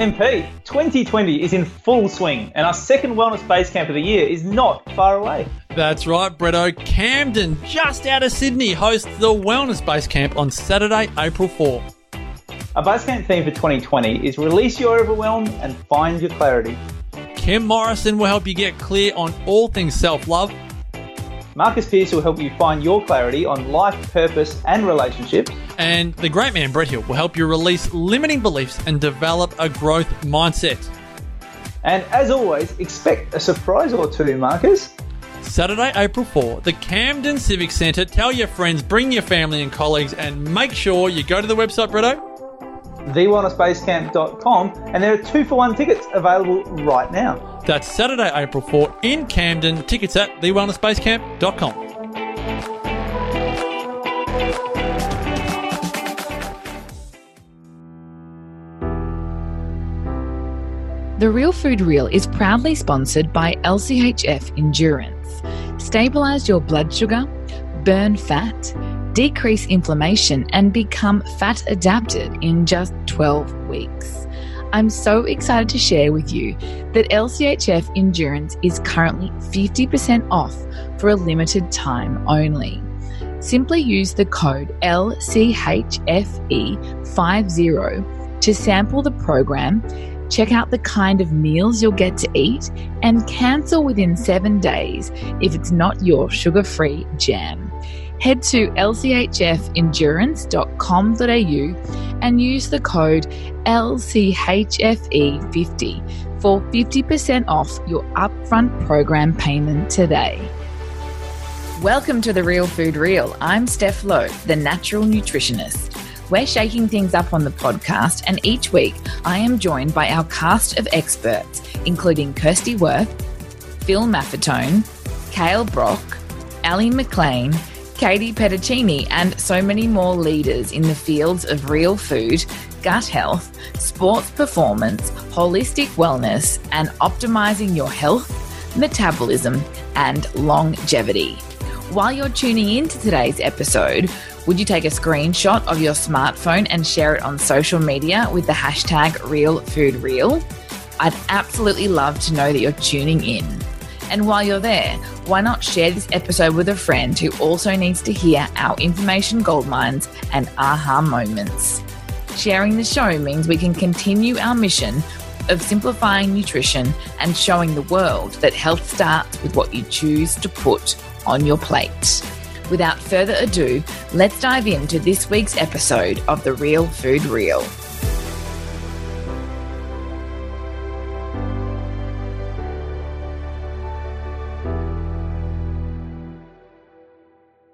MP, 2020 is in full swing, and our second Wellness Base Camp of the year is not far away. That's right, Bretto. Camden, just out of Sydney, hosts the Wellness Base Camp on Saturday, April 4. Our base camp theme for 2020 is release your overwhelm and find your clarity. Kim Morrison will help you get clear on all things self love. Marcus Pierce will help you find your clarity on life, purpose, and relationships. And the great man, Brett Hill, will help you release limiting beliefs and develop a growth mindset. And as always, expect a surprise or two, Marcus. Saturday, April 4, the Camden Civic Centre. Tell your friends, bring your family and colleagues, and make sure you go to the website, Bretto. TheWellnessBasecamp.com, and there are two for one tickets available right now. That's Saturday, April 4 in Camden. Tickets at TheWellnessBasecamp.com. The Real Food Reel is proudly sponsored by LCHF Endurance. Stabilize your blood sugar, burn fat, decrease inflammation, and become fat adapted in just 12 weeks. I'm so excited to share with you that LCHF Endurance is currently 50% off for a limited time only. Simply use the code LCHFE50 to sample the program Check out the kind of meals you'll get to eat and cancel within seven days if it's not your sugar free jam. Head to lchfendurance.com.au and use the code LCHFE50 for 50% off your upfront program payment today. Welcome to the Real Food Reel. I'm Steph Lowe, the natural nutritionist. We're shaking things up on the podcast, and each week I am joined by our cast of experts, including Kirsty Worth, Phil Maffetone, Kale Brock, Elly McLean, Katie Petticini, and so many more leaders in the fields of real food, gut health, sports performance, holistic wellness, and optimizing your health, metabolism, and longevity. While you're tuning in to today's episode, would you take a screenshot of your smartphone and share it on social media with the hashtag RealFoodReel? I'd absolutely love to know that you're tuning in. And while you're there, why not share this episode with a friend who also needs to hear our information goldmines and aha moments? Sharing the show means we can continue our mission of simplifying nutrition and showing the world that health starts with what you choose to put on your plate. Without further ado, let's dive into this week's episode of The Real Food Reel.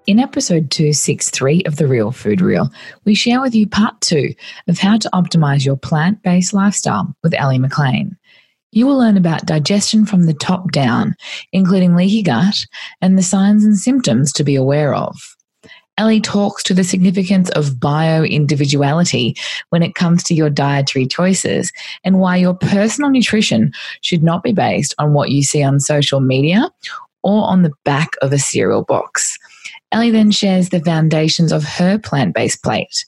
In episode 263 of The Real Food Reel, we share with you part two of how to optimize your plant based lifestyle with Elly McLean. You will learn about digestion from the top down, including leaky gut and the signs and symptoms to be aware of. Elly talks to the significance of bio individuality when it comes to your dietary choices and why your personal nutrition should not be based on what you see on social media or on the back of a cereal box. Elly then shares the foundations of her plant based plate,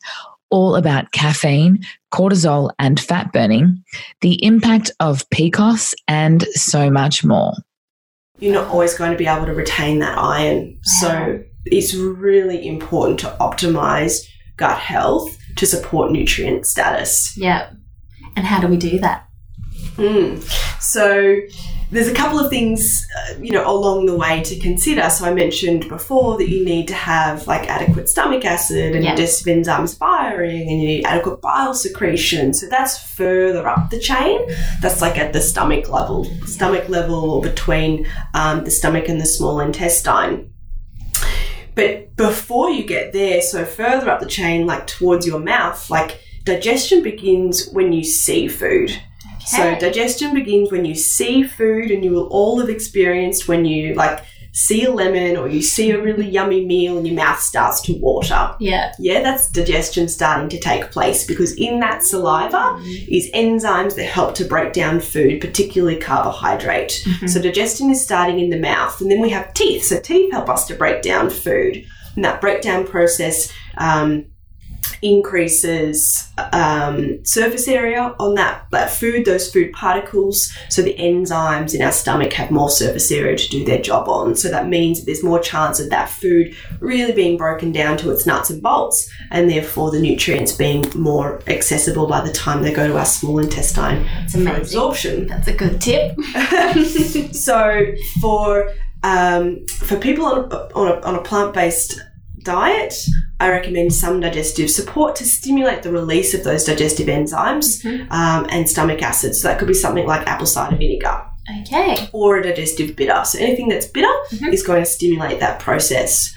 all about caffeine, cortisol, and fat burning, the impact of PCOS, and so much more. You're not always going to be able to retain that iron. So it's really important to optimize gut health to support nutrient status. Yeah. And how do we do that? Mm. So there's a couple of things, uh, you know, along the way to consider. So I mentioned before that you need to have like adequate stomach acid and Yeah. digestive enzymes firing, and you need adequate bile secretion. So that's further up the chain. That's like at the stomach level, stomach level, or between um, the stomach and the small intestine. But before you get there, so further up the chain, like towards your mouth, like digestion begins when you see food. So digestion begins when you see food, and you will all have experienced when you like see a lemon or you see a really mm-hmm. yummy meal and your mouth starts to water. Yeah. Yeah, that's digestion starting to take place because in that saliva mm-hmm. is enzymes that help to break down food, particularly carbohydrate. Mm-hmm. So digestion is starting in the mouth, and then we have teeth. So teeth help us to break down food, and that breakdown process um, increases um, surface area on that, that food, those food particles. So the enzymes in our stomach have more surface area to do their job on. So that means that there's more chance of that food really being broken down to its nuts and bolts, and therefore the nutrients being more accessible by the time they go to our small intestine It's for amazing. absorption. That's a good tip. so for um, for people on a, on a, on a plant based diet, I recommend some digestive support to stimulate the release of those digestive enzymes um, and stomach acids. So that could be something like apple cider vinegar Okay. or a digestive bitter. So anything that's bitter Mhm. is going to stimulate that process.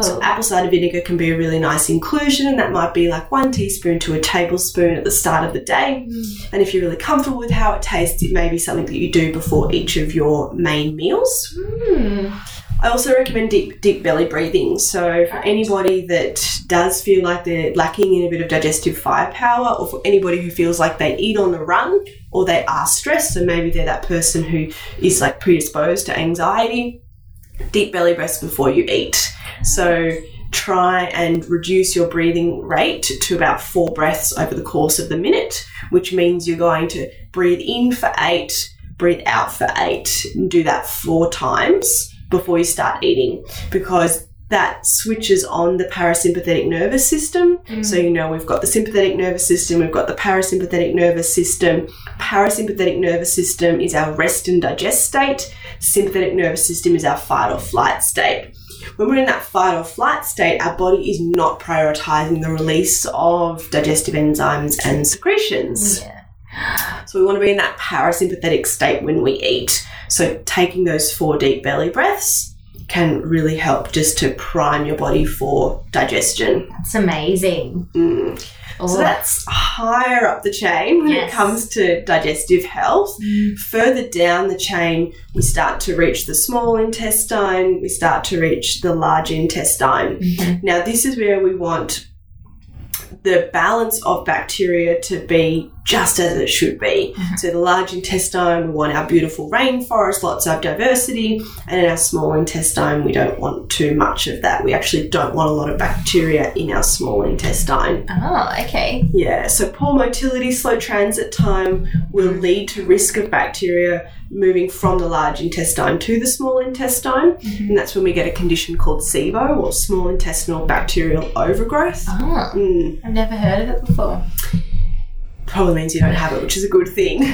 So apple cider vinegar can be a really nice inclusion, and that might be like one teaspoon to a tablespoon at the start of the day. And if you're really comfortable with how it tastes, it may be something that you do before each of your main meals. Hmm. I also recommend deep deep belly breathing. So for anybody that does feel like they're lacking in a bit of digestive firepower, or for anybody who feels like they eat on the run or they are stressed, so maybe they're that person who is like predisposed to anxiety, deep belly breaths before you eat. So try and reduce your breathing rate to about four breaths over the course of the minute, which means you're going to breathe in for eight, breathe out for eight, and do that four times before you start eating because that switches on the parasympathetic nervous system. Mm. So, you know, we've got the sympathetic nervous system, we've got the parasympathetic nervous system. Parasympathetic nervous system is our rest and digest state, sympathetic nervous system is our fight or flight state. When we're in that fight or flight state, our body is not prioritizing the release of digestive enzymes and secretions. Yeah. So we want to be in that parasympathetic state when we eat. So taking those four deep belly breaths can really help just to prime your body for digestion. That's amazing. Mm. Oh, So that's higher up the chain when it comes to digestive health. Further down the chain, we start to reach the small intestine, we start to reach the large intestine. Mhm. Now, this is where we want the balance of bacteria to be just as it should be. Mm-hmm. So, the large intestine, we want our beautiful rainforest, lots of diversity, and in our small intestine, we don't want too much of that. We actually don't want a lot of bacteria in our small intestine. Oh, okay. Yeah, so poor motility, slow transit time will lead to risk of bacteria moving from the large intestine to the small intestine, and that's when we get a condition called SIBO or small intestinal bacterial overgrowth. Oh, Mm, I've never heard of it before. probably means you don't have it, which is a good thing.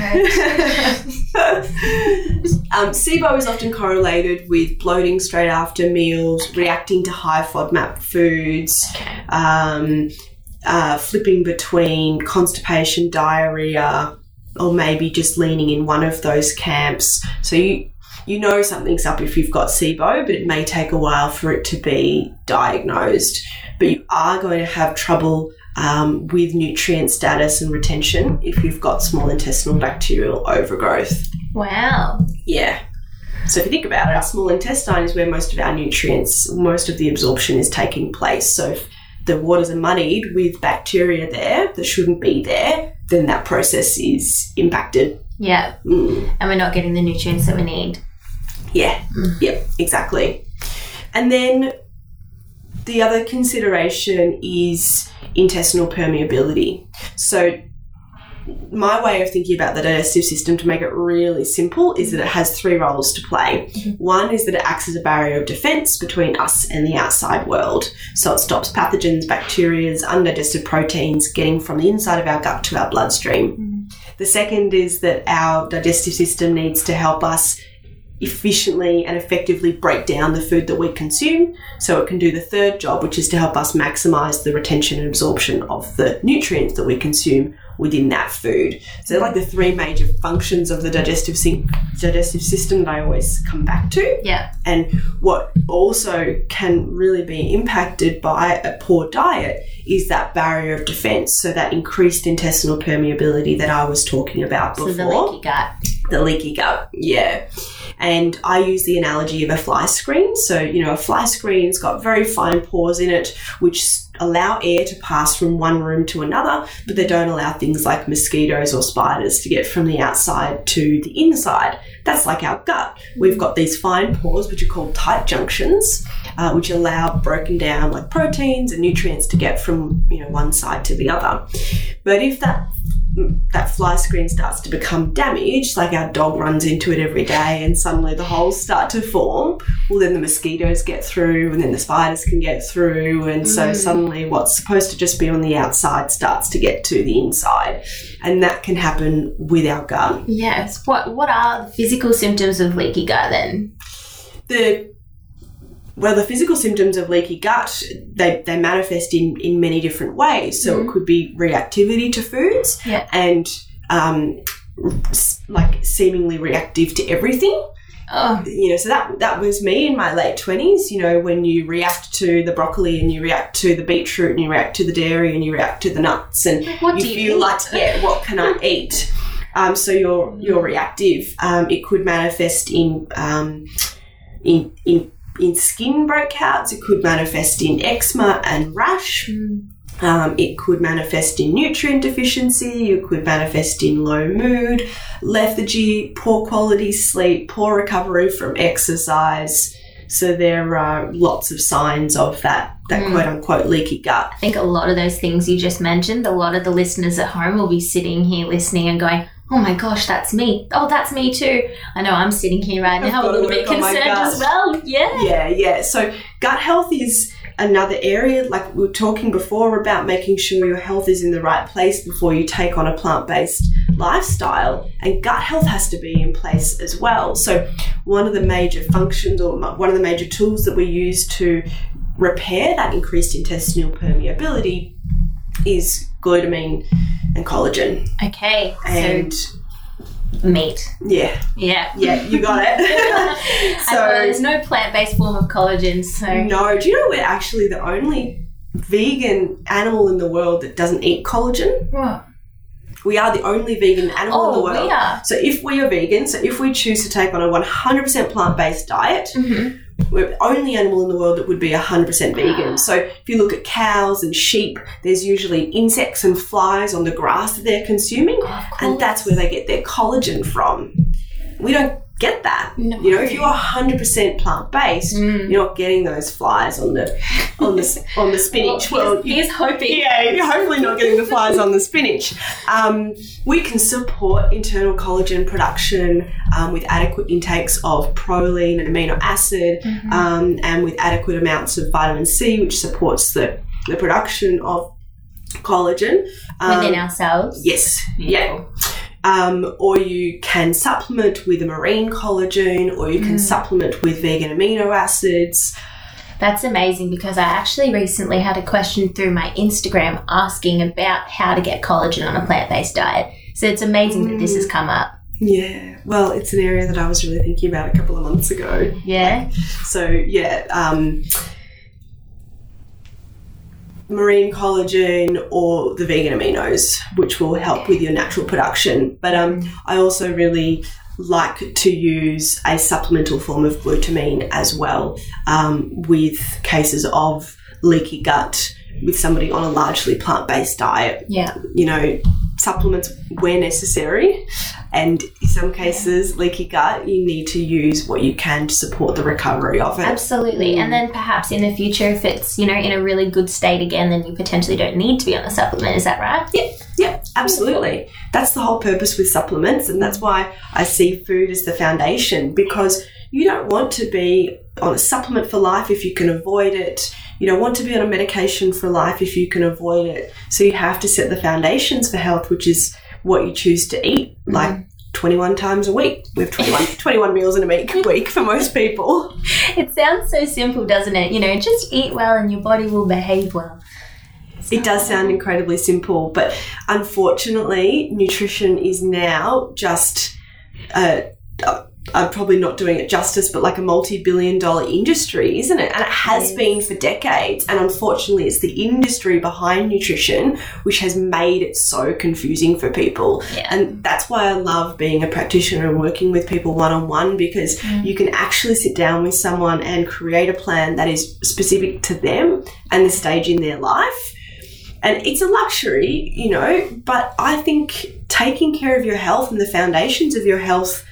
um, SIBO is often correlated with bloating straight after meals, reacting to high FODMAP foods, um, uh, flipping between constipation, diarrhea, or maybe just leaning in one of those camps. So you you know something's up if you've got SIBO, but it may take a while for it to be diagnosed. But you are going to have trouble um, with nutrient status and retention if you've got small intestinal bacterial overgrowth. Wow. Yeah. So if you think about it, our small intestine is where most of our nutrients, most of the absorption is taking place. So if the waters are muddied with bacteria there that shouldn't be there, then that process is impacted. Yeah. Mm. And we're not getting the nutrients that we need. Yeah, yep, exactly. And then the other consideration is intestinal permeability. So, my way of thinking about the digestive system to make it really simple is that it has three roles to play. One is that it acts as a barrier of defense between us and the outside world. So, it stops pathogens, bacteria, undigested proteins getting from the inside of our gut to our bloodstream. Mm-hmm. The second is that our digestive system needs to help us efficiently and effectively break down the food that we consume so it can do the third job which is to help us maximize the retention and absorption of the nutrients that we consume within that food so like the three major functions of the digestive sy- digestive system that I always come back to Yeah. and what also can really be impacted by a poor diet is that barrier of defense so that increased intestinal permeability that I was talking about So before the leaky gut. the leaky gut. Yeah. And I use the analogy of a fly screen. So, you know, a fly screen's got very fine pores in it, which allow air to pass from one room to another, but they don't allow things like mosquitoes or spiders to get from the outside to the inside. That's like our gut. We've got these fine pores, which are called tight junctions, uh, which allow broken down like proteins and nutrients to get from you know one side to the other. But if that that fly screen starts to become damaged, like our dog runs into it every day and suddenly the holes start to form, well, then the mosquitoes get through and then the spiders can get through. And so mm. suddenly what's supposed to just be on the outside starts to get to the inside. And that can happen with our gut. Yes. What What are the physical symptoms of leaky gut then? The well, the physical symptoms of leaky gut they, they manifest in, in many different ways. So it could be reactivity to foods Yeah. and um, like seemingly reactive to everything. Oh, you know, so that that was me in my late twenties. You know, when you react to the broccoli and you react to the beetroot and you react to the dairy and you react to the nuts and what you do you feel eat? like, yeah, what can I eat? Um, so you're you're reactive. Um, it could manifest in um, in in in skin breakouts. It could manifest in eczema and rash. Um, it could manifest in nutrient deficiency. It could manifest in low mood, lethargy, poor quality sleep, poor recovery from exercise. So there are lots of signs of that that quote unquote leaky gut. I think a lot of those things you just mentioned, a lot of the listeners at home will be sitting here listening and going, "Oh my gosh, that's me! Oh, that's me too!" I know I'm sitting here right I've now, a little bit work on my concerned as well. Yeah. Yeah, yeah. So gut health is another area. Like we were talking before about making sure your health is in the right place before you take on a plant based lifestyle, and gut health has to be in place as well. So one of the major functions or one of the major tools that we use to repair that increased intestinal permeability is glutamine and collagen. Okay. And so meat. yeah, Yeah. yeah, you got it. so there's no plant-based form of collagen, so No, do you know we're actually the only vegan animal in the world that doesn't eat collagen? What? We are the only vegan animal in the Oh, world. we are. So if we are vegan, so if we choose to take on a 100% plant-based diet, Mm-hmm. We're the only animal in the world that would be 100% vegan. So if you look at cows and sheep, there's usually insects and flies on the grass that they're consuming, and that's where they get their collagen from. We don't get that. No. You know, if you're 100% plant-based, Mm. you're not getting those flies on the on the on the spinach. Well, Well, here's hoping. yeah, you're hopefully not getting the flies on the spinach. Um, we can support internal collagen production um, with adequate intakes of proline and amino acid, Mm-hmm. um, and with adequate amounts of vitamin C, which supports the, the production of collagen. Um, Within ourselves. Yes, yeah. Um, or you can supplement with a marine collagen, or you can supplement with vegan amino acids. That's amazing because I actually recently had a question through my Instagram asking about how to get collagen on a plant-based diet. So it's amazing that this has come up. Yeah, well, it's an area that I was really thinking about a couple of months ago. Yeah. So yeah, um, marine collagen or the vegan aminos, which will help with your natural production. But um, I also really like to use a supplemental form of glutamine as well um, with cases of leaky gut with somebody on a largely plant-based diet Yeah. you know, supplements where necessary. And in some cases, leaky gut, you need to use what you can to support the recovery of it. Absolutely. And then perhaps in the future, if it's, you know, in a really good state again, then you potentially don't need to be on a supplement. Is that right? Yeah, yeah, absolutely. That's the whole purpose with supplements, and that's why I see food as the foundation because you don't want to be on a supplement for life if you can avoid it. You don't want to be on a medication for life if you can avoid it. So you have to set the foundations for health, which is what you choose to eat, mm-hmm. like 21 times a week. We have 21, 21 meals in a week, week for most people. It sounds so simple, doesn't it? You know, just eat well and your body will behave well. It does sound incredibly simple, but unfortunately, nutrition is now just a, a, I'm probably not doing it justice, but like a multi billion dollar industry, isn't it? And it has Yes. been for decades. And unfortunately, it's the industry behind nutrition which has made it so confusing for people. Yeah. And that's why I love being a practitioner and working with people one on one because Mm. you can actually sit down with someone and create a plan that is specific to them and the stage in their life. And it's a luxury, you know, but I think taking care of your health and the foundations of your health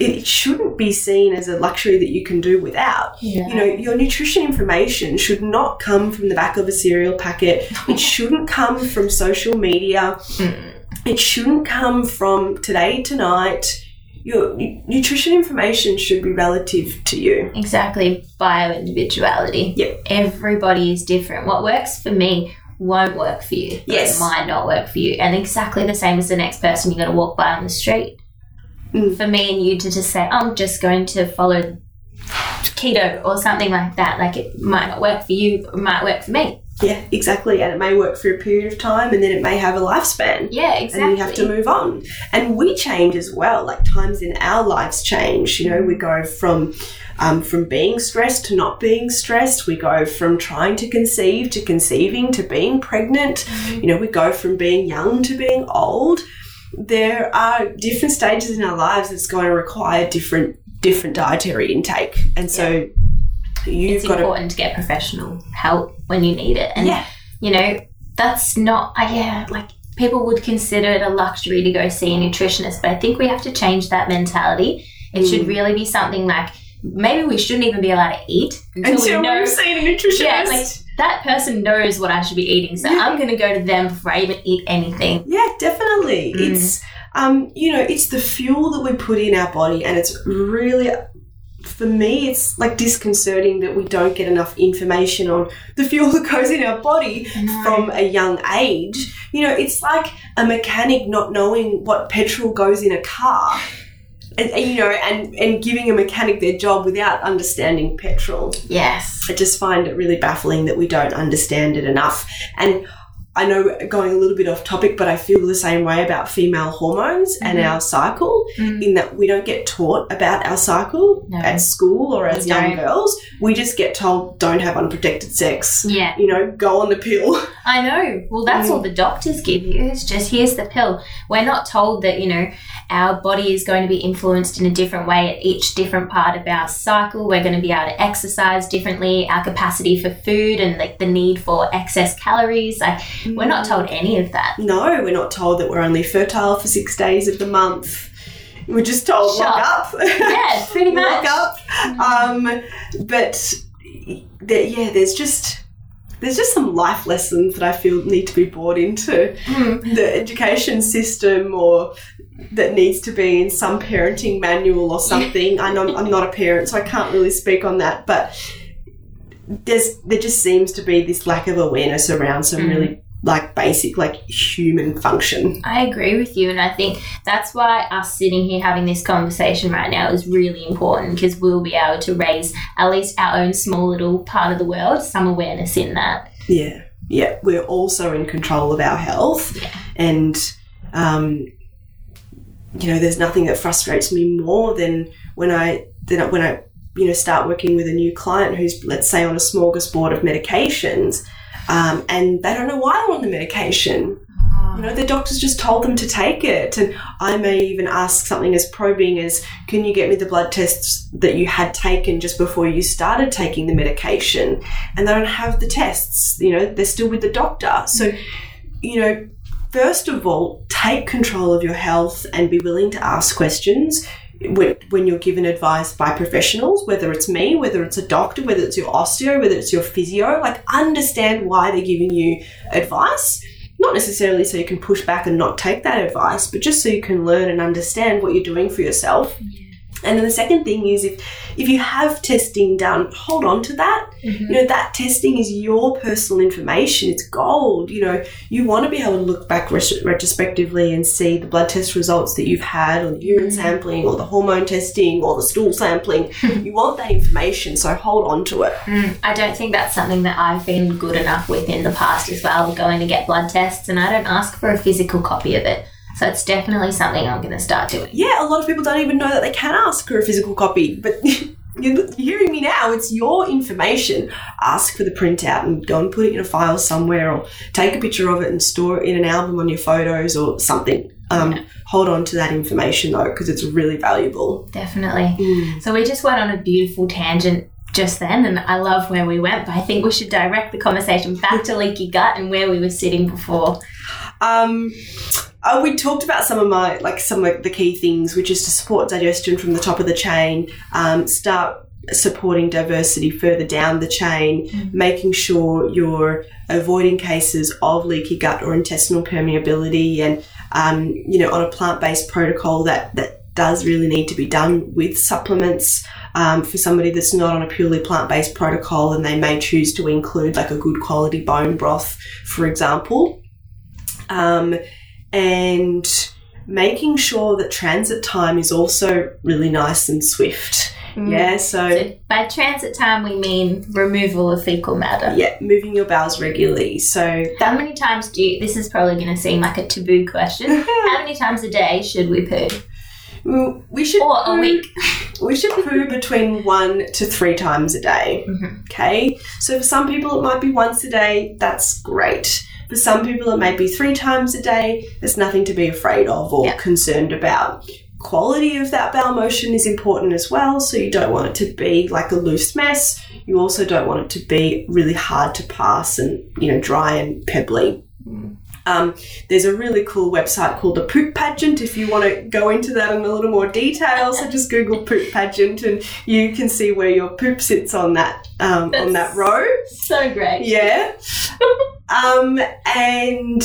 it shouldn't be seen as a luxury that you can do without. Yeah. You know, your nutrition information should not come from the back of a cereal packet. It shouldn't come from social media. Mm. It shouldn't come from today tonight. Your nutrition information should be relative to you. Exactly, bio individuality. Yep. Everybody is different. What works for me won't work for you. Yes. It might not work for you. And exactly the same as the next person you're going to walk by on the street. Mm. For me and you to just say, I'm just going to follow keto or something like that, like it might not work for you, it might work for me. Yeah, exactly. And it may work for a period of time and then it may have a lifespan. Yeah, exactly. and you have to move on. And we change as well. Like times in our lives change. You know, we go from um, from being stressed to not being stressed. We go from trying to conceive to conceiving to being pregnant. You know, we go from being young to being old. There are different stages in our lives that's going to require different different dietary intake, and so you've it's got to to get professional help when you need it. And, yeah. you know, that's not, uh, yeah, like people would consider it a luxury to go see a nutritionist, but I think we have to change that mentality. It Mm. should really be something like maybe we shouldn't even be allowed to eat until, Until we know. we've seen a nutritionist. Yeah, like that person knows what I should be eating, so I'm going to go to them before I even eat anything. Yeah, definitely. Mm. It's um, you know, it's the fuel that we put in our body, and it's really, for me, it's like disconcerting that we don't get enough information on the fuel that goes in our body from a young age. You know, it's like a mechanic not knowing what petrol goes in a car. And, and, you know, and, and giving a mechanic their job without understanding petrol. Yes. I just find it really baffling that we don't understand it enough. And I know going a little bit off topic, but I feel the same way about female hormones and Mhm. our cycle, Mm. in that we don't get taught about our cycle No. at school or as We young don't. girls. We just get told don't have unprotected sex. Yeah. You know, go on the pill. I know. Well, that's Mm. all the doctors give you. It's just here's the pill. We're not told that, you know, our body is going to be influenced in a different way at each different part of our cycle. We're going to be able to exercise differently, our capacity for food and like the need for excess calories. Like we're not told any of that. No, we're not told that we're only fertile for six days of the month. We're just told Shut lock up. Yeah, pretty lock up. Um, but there, yeah, there's just there's just some life lessons that I feel need to be brought into Mm. the education system or that needs to be in some parenting manual or something. I know I'm not a parent, so I can't really speak on that, but there's there just seems to be this lack of awareness around some Mm. really like basic like human function. I agree with you, and I think that's why us sitting here having this conversation right now is really important because we'll be able to raise at least our own small little part of the world some awareness in that. Yeah, yeah. We're also in control of our health, Yeah. and um, you know, there's nothing that frustrates me more than when I than when I you know start working with a new client who's let's say on a smorgasbord of medications, um, and they don't know why they're on the medication. You know, the doctor's just told them to take it. And I may even ask something as probing as, can you get me the blood tests that you had taken just before you started taking the medication? And they don't have the tests. You know, they're still with the doctor. So, you know, first of all, take control of your health and be willing to ask questions when, you're given advice by professionals, whether it's me, whether it's a doctor, whether it's your osteo, whether it's your physio. Like, understand why they're giving you advice not necessarily so you can push back and not take that advice, but just so you can learn and understand what you're doing for yourself. And then the second thing is if if you have testing done, hold on to that. You know, that testing is your personal information. It's gold. You know, you want to be able to look back retrospectively and see the blood test results that you've had, or the urine sampling, or the hormone testing, or the stool sampling. you want that information, so hold on to it. Mm, I don't think that's something that I've been good enough with in the past as well, going to get blood tests, and I don't ask for a physical copy of it. So it's definitely something I'm going to start doing. Yeah, a lot of people don't even know that they can ask for a physical copy, but you're hearing me now. It's your information. Ask for the printout and go and put it in a file somewhere, or take a picture of it and store it in an album on your photos or something. Um, Hold on to that information though, because it's really valuable. Definitely. So we just went on a beautiful tangent just then, and I love where we went, but I think we should direct the conversation back to leaky gut and where we were sitting before. Um, uh, we talked about some of my like some of the key things, which is to support digestion from the top of the chain, um, start supporting diversity further down the chain, making sure you're avoiding cases of leaky gut or intestinal permeability, and um, you know on a plant-based protocol that that does really need to be done with supplements. Um, for somebody that's not on a purely plant-based protocol, and they may choose to include like a good quality bone broth, for example um, and making sure that transit time is also really nice and swift. Yeah, so, So by transit time, we mean removal of fecal matter. yeah, moving your bowels regularly. So How many times do you, this is probably going to seem like a taboo question. How many times a day should we poo? mm, we should Or a week? We should poo between one to three times a day. Mhm. Okay, so for some people it might be once a day. That's great. For some people it may be three times a day. There's nothing to be afraid of or Yeah. concerned about. Quality of that bowel motion is important as well. So you don't want it to be like a loose mess. You also don't want it to be really hard to pass and you know dry and pebbly. Mm. Um, there's a really cool website called the Poop Pageant. If you want to go into that in a little more detail, so just Google Poop Pageant and you can see where your poop sits on that um, on that row. So great. Yeah. um, and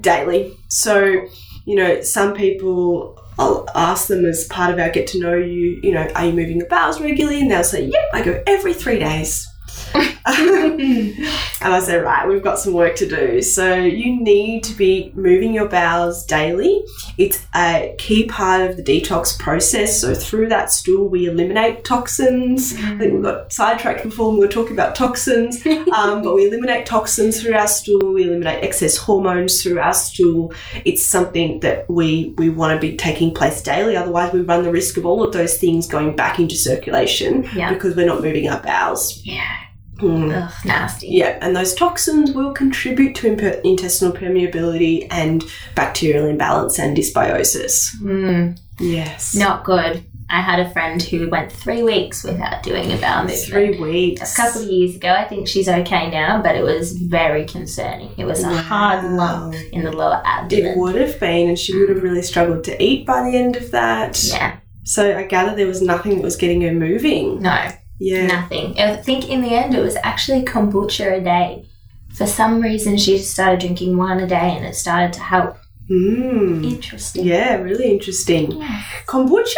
daily. So, you know, some people. I'll ask them as part of our get to know you, you know, are you moving the bowels regularly? And they'll say, yep, I go every three days. and I say, right, we've got some work to do. So you need to be moving your bowels daily. It's a key part of the detox process. So through that stool, we eliminate toxins. I think we got sidetracked before when we were talking about toxins, um, but we eliminate toxins through our stool. We eliminate excess hormones through our stool. It's something that we we want to be taking place daily. Otherwise, we run the risk of all of those things going back into circulation Yeah. because we're not moving our bowels. Yeah. Hmm. Ugh, nasty. Yeah, and those toxins will contribute to intestinal permeability and bacterial imbalance and dysbiosis. Mm, Yes. not good. I had a friend who went three weeks without doing a bowel movement. Three weeks. A couple of years ago, I think she's okay now, but it was very concerning. It was a hard lump in the lower abdomen. It would have been, and she would have really struggled to eat by the end of that. Yeah, So I gather there was nothing that was getting her moving. no, Yeah. nothing. I think in the end, it was actually kombucha a day. For some reason, she started drinking one a day, and it started to help. Mm. Interesting. Yeah, really interesting. Yeah. Kombucha,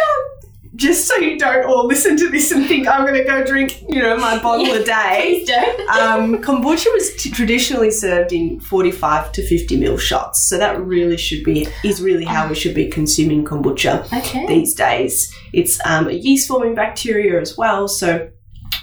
just so you don't all listen to this and think I'm going to go drink, you know, my bottle a day. Please don't. um, kombucha was t- traditionally served in 45 to 50 mil shots. So that really should be, is really how we should be consuming kombucha okay. these days. It's um, a yeast forming bacteria as well. So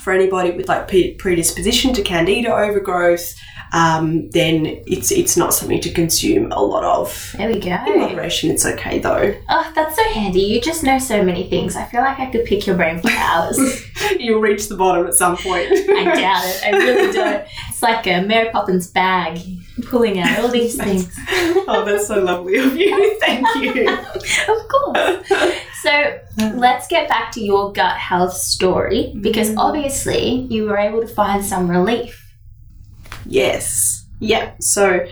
for anybody with like predisposition to candida overgrowth, um, then it's it's not something to consume a lot of. There we go. In moderation, it's okay though. Oh, that's so handy. You just know so many things. I feel like I could pick your brain for hours. You'll reach the bottom at some point. I doubt it. I really don't. It's like a Mary Poppins bag, pulling out all these things. oh, that's so lovely of you. Thank you. of course. So let's get back to your gut health story because mm-hmm. obviously you were able to find some relief. Yes. Yeah. So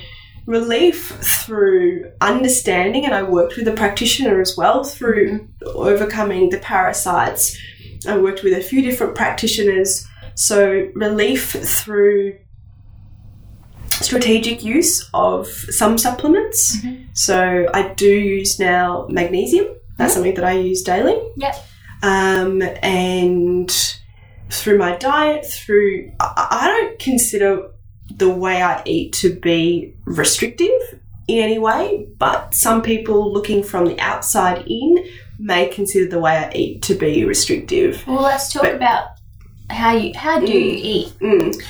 relief through understanding, and I worked with a practitioner as well through mm-hmm. overcoming the parasites. I worked with a few different practitioners. So relief through strategic use of some supplements. So I do use now magnesium. That's something that I use daily. Yep. Um, and through my diet, through I, I don't consider the way I eat to be restrictive in any way, but some people looking from the outside in may consider the way I eat to be restrictive. Well, let's talk But- about how you how do you eat? Mm.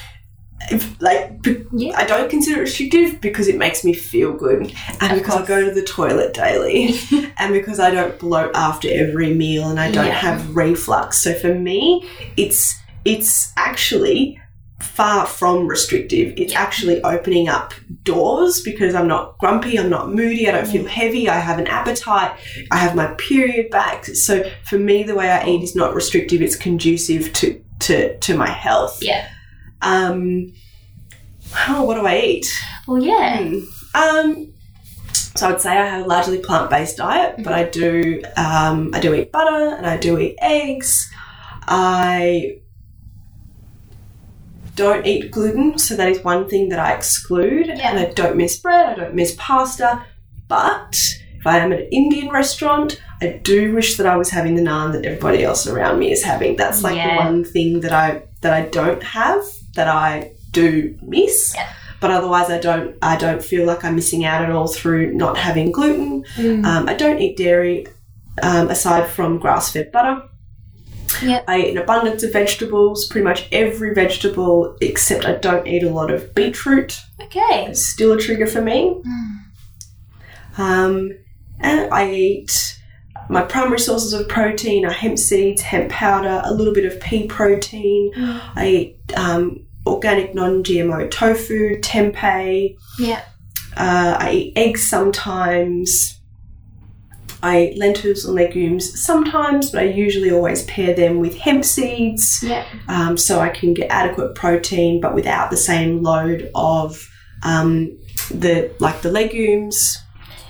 If, like Yeah. I don't consider it restrictive because it makes me feel good, and Of because I go to the toilet daily, and because I don't bloat after every meal, and I don't Yeah. have reflux. So for me, it's it's actually far from restrictive. It's actually opening up doors because I'm not grumpy, I'm not moody, I don't feel mm. heavy, I have an appetite, I have my period back. So for me, the way I eat is not restrictive; it's conducive to to to my health. Yeah. Um, oh, what do I eat? Well, yeah. Hmm. Um, so I'd say I have a largely plant-based diet, but I do um, I do eat butter and I do eat eggs. I don't eat gluten, so that is one thing that I exclude. Yeah. And I don't miss bread. I don't miss pasta. But if I am at an Indian restaurant, I do wish that I was having the naan that everybody else around me is having. That's like the one thing that I that I don't have that I do miss. Yeah. But otherwise, I don't. I don't feel like I'm missing out at all through not having gluten. Mm. Um, I don't eat dairy, um, aside from grass-fed butter. Yep. I eat an abundance of vegetables, pretty much every vegetable, except I don't eat a lot of beetroot. Okay. It's still a trigger for me. Um, and I eat my primary sources of protein are hemp seeds, hemp powder, a little bit of pea protein. I eat um, organic non-GMO tofu, tempeh. Yeah. Uh, I eat eggs sometimes. I eat lentils and legumes sometimes, but I usually always pair them with hemp seeds Yeah. um, so I can get adequate protein, but without the same load of um, the like the legumes.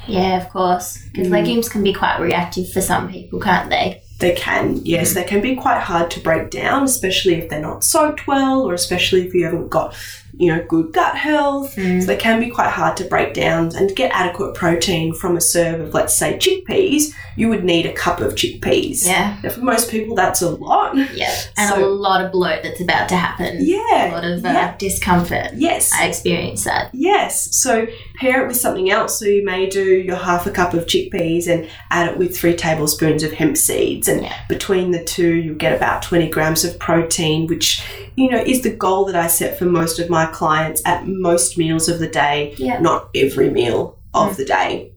Yeah, of course. Because Mm. legumes can be quite reactive for some people, can't they? They can, yes, mm-hmm. they can be quite hard to break down, especially if they're not soaked well, or especially if you haven't got, you know, good gut health. So they can be quite hard to break down and to get adequate protein from a serve of, let's say, chickpeas. You would need a cup of chickpeas. Yeah. Now, for most people, that's a lot. Yeah. And So- a lot of bloat that's about to happen. Yeah. A lot of uh, yeah. discomfort. Yes. I experienced that. Yes. So pair it with something else. So you may do your half a cup of chickpeas and add it with three tablespoons of hemp seeds. And Yeah. between the two, you'll get about 20 grams of protein, which, you know, is the goal that I set for most of my clients at most meals of the day, Yeah. not every meal of the day.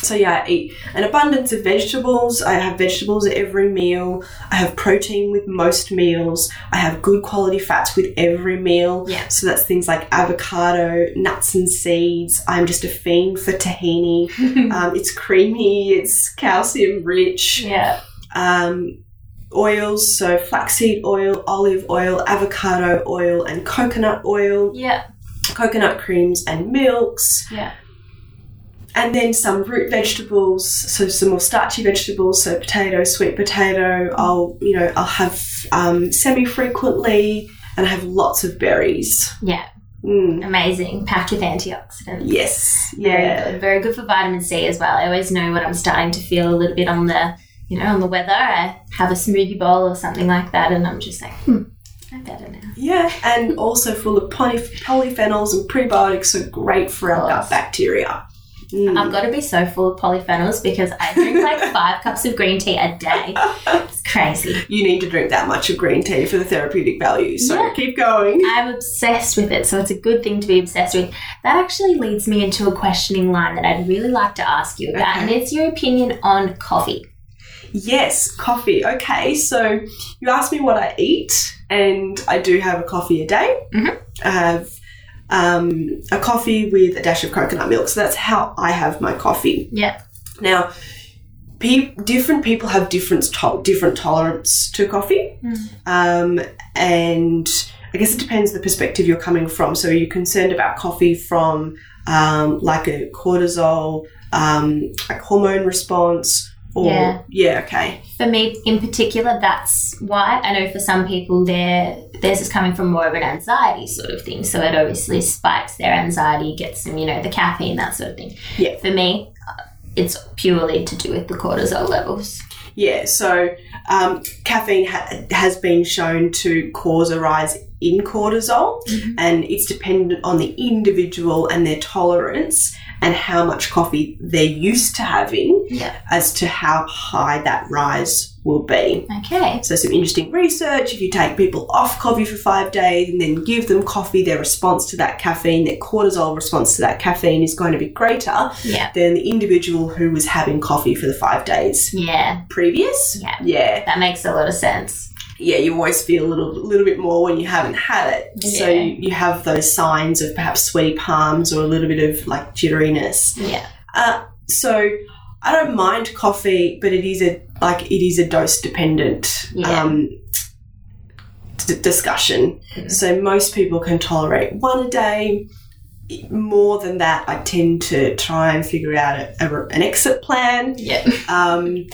So yeah, I eat an abundance of vegetables. I have vegetables at every meal. I have protein with most meals. I have good quality fats with every meal. Yeah. So that's things like avocado, nuts and seeds. I'm just a fiend for tahini. um, it's creamy. It's calcium rich. Yeah. Um, oils, so flaxseed oil, olive oil, avocado oil, and coconut oil. Yeah. Coconut creams and milks Yeah. and then some root vegetables, so some more starchy vegetables, so potato, sweet potato. I'll you know I'll have um, semi frequently, and I have lots of berries. Yeah. Mm. Amazing. Packed with antioxidants. Yes, Very yeah, good. Very good for vitamin C as well. I always know when I'm starting to feel a little bit on the, you know, on the weather. I have a smoothie bowl or something like that, and I'm just like, hmm, I'm better now. yeah, and also full of poly- polyphenols and prebiotics, so great for our gut bacteria. Mm. I've got to be so full of polyphenols because I drink like five cups of green tea a day. It's crazy. You need to drink that much of green tea for the therapeutic value. So Yeah. keep going. I'm obsessed with it, so it's a good thing to be obsessed with. That actually leads me into a questioning line that I'd really like to ask you about, Okay. and it's your opinion on coffee. Yes, coffee. Okay, so you asked me what I eat, and I do have a coffee a day. Mhm. I have um, a coffee with a dash of coconut milk. So that's how I have my coffee. Yeah. Now, pe- different people have different to- different tolerance to coffee, um, and I guess it depends the perspective you're coming from. So, are you concerned about coffee from um, like a cortisol, um, like hormone response? Or, Yeah. yeah, okay. For me, in particular, that's why I know for some people, there theirs is coming from more of an anxiety sort of thing. So it obviously spikes their anxiety, gets them, you know, the caffeine, that sort of thing. Yeah. For me, it's purely to do with the cortisol levels. Yeah, so um, caffeine ha- has been shown to cause a rise in cortisol, and it's dependent on the individual and their tolerance. And how much coffee they're used to having Yeah. as to how high that rise will be. Okay. So, some interesting research if you take people off coffee for five days and then give them coffee, their response to that caffeine, their cortisol response to that caffeine is going to be greater Yeah. than the individual who was having coffee for the five days Yeah. previous. Yeah. Yeah. That makes a lot of sense. Yeah, you always feel a little, little bit more when you haven't had it. So Yeah. you, you have those signs of perhaps sweaty palms or a little bit of like jitteriness. Yeah. Uh, so I don't mind coffee, but it is a like it is a dose dependent Yeah. um, d- discussion. Mhm. So most people can tolerate one a day. More than that, I tend to try and figure out a, a, an exit plan. Yeah. Um,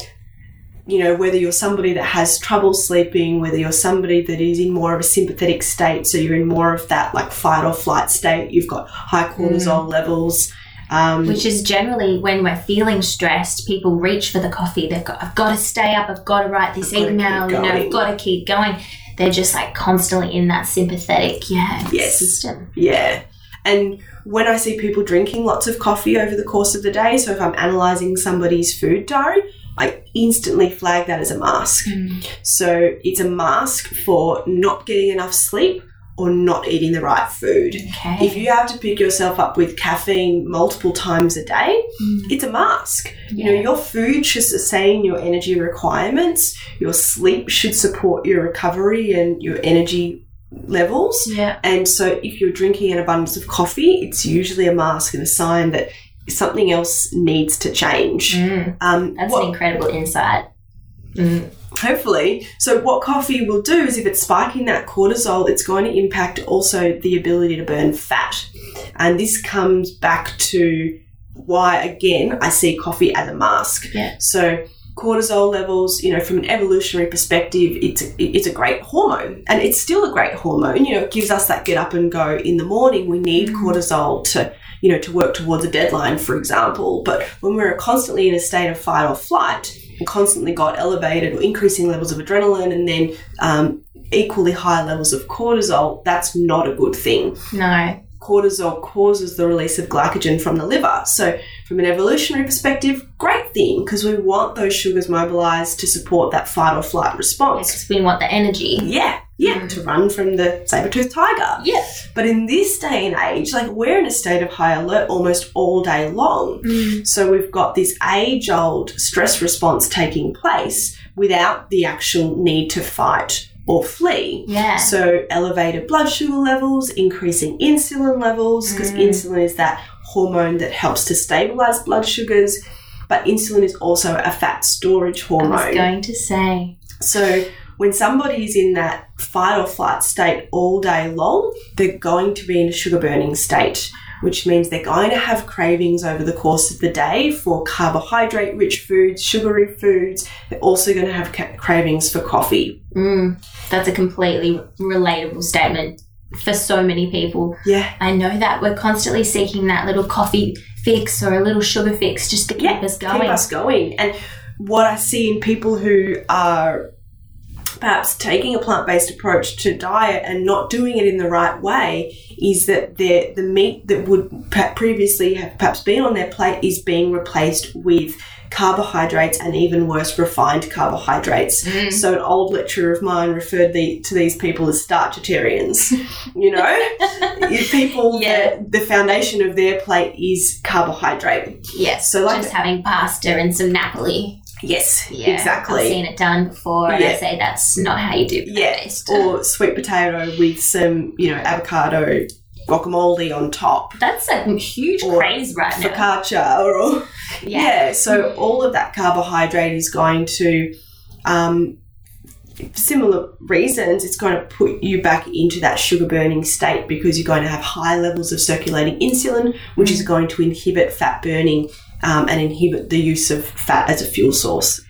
you know, whether you're somebody that has trouble sleeping, whether you're somebody that is in more of a sympathetic state, so you're in more of that like fight or flight state, you've got high cortisol levels. Um, Which is generally when we're feeling stressed, people reach for the coffee. They've got, I've got to stay up. I've got to write this email. You know. I've got to keep going. They're just like constantly in that sympathetic, yeah, Yes. system. Yeah. And when I see people drinking lots of coffee over the course of the day, so if I'm analysing somebody's food diary, I instantly flag that as a mask. So it's a mask for not getting enough sleep or not eating the right food. Okay. If you have to pick yourself up with caffeine multiple times a day, it's a mask. You know, your food should sustain your energy requirements, your sleep should support your recovery and your energy levels. yeah. And so, if you're drinking an abundance of coffee, it's usually a mask and a sign that something else needs to change. Mm, Um, that's what- an incredible insight. Mm, hopefully. So, what coffee will do is if it's spiking that cortisol, it's going to impact also the ability to burn fat. And this comes back to why, again, I see coffee as a mask. Yeah. So, cortisol levels, you know, from an evolutionary perspective, it's it's a great hormone, and it's still a great hormone. You know, it gives us that get up and go in the morning. We need cortisol to you know to work towards a deadline, for example. But when we're constantly in a state of fight or flight, constantly got elevated or increasing levels of adrenaline, and then um, equally high levels of cortisol, that's not a good thing no. cortisol causes the release of glycogen from the liver. So, from an evolutionary perspective, great thing because we want those sugars mobilized to support that fight or flight response. Because we want the energy. Yeah, yeah, to run from the saber-toothed tiger. Yeah. But in this day and age, like we're in a state of high alert almost all day long. Mm. So we've got this age old stress response taking place without the actual need to fight or flee. Yeah. So, elevated blood sugar levels, increasing insulin levels, because Mm. insulin is that hormone that helps to stabilize blood sugars. But insulin is also a fat storage I hormone. was going to say. So, when somebody is in that fight or flight state all day long, they're going to be in a sugar burning state, which means they're going to have cravings over the course of the day for carbohydrate rich foods, sugary foods. They're also going to have ca- cravings for coffee. Mm, that's a completely relatable statement for so many people. Yeah. I know that we're constantly seeking that little coffee fix or a little sugar fix just to keep yeah, us going. Keep us going. And what I see in people who are perhaps taking a plant-based approach to diet and not doing it in the right way is that the the meat that would previously have perhaps been on their plate is being replaced with carbohydrates and even worse refined carbohydrates. Mm. So an old lecturer of mine referred the, to these people as starchitarians. you know, people Yeah. that the foundation of their plate is carbohydrate. Yes. So like just having pasta and some Napoli. Yes, Yeah. exactly. I've seen it done before and I Yeah. say that's not how you do Yeah, plant-based. or sweet potato with some, you know, avocado guacamole on top. That's a huge craze right now. Focaccia or, or Yeah. yeah. So all of that carbohydrate is going to, um, for similar reasons, it's going to put you back into that sugar burning state because you're going to have high levels of circulating insulin, which is going to inhibit fat burning um, and inhibit the use of fat as a fuel source.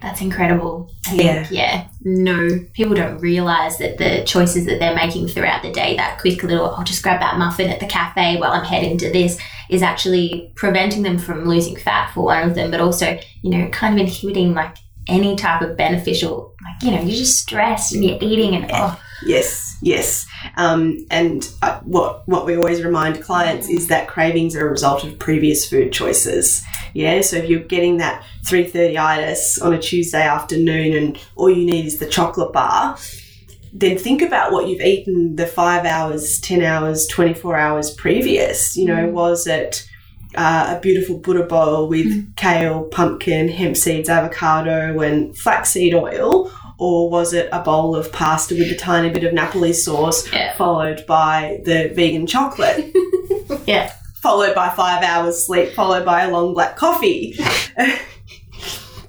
That's incredible. I Yeah. think, yeah. No, people don't realize that the choices that they're making throughout the day, that quick little, I'll just grab that muffin at the cafe while I'm heading to this, is actually preventing them from losing fat for one of them, but also, you know, kind of inhibiting like any type of beneficial, like, you know, you're just stressed and you're eating and, oh, Yes, yes. Um, and uh, what what we always remind clients is that cravings are a result of previous food choices. Yeah, so if you're getting that three thirty itis on a Tuesday afternoon, and all you need is the chocolate bar, then think about what you've eaten the five hours, ten hours, twenty four hours previous. You know, was it uh, a beautiful Buddha bowl with kale, pumpkin, hemp seeds, avocado, and flaxseed oil? Or was it a bowl of pasta with a tiny bit of Napoli sauce, Yeah. followed by the vegan chocolate, Yeah. followed by five hours sleep, followed by a long black coffee?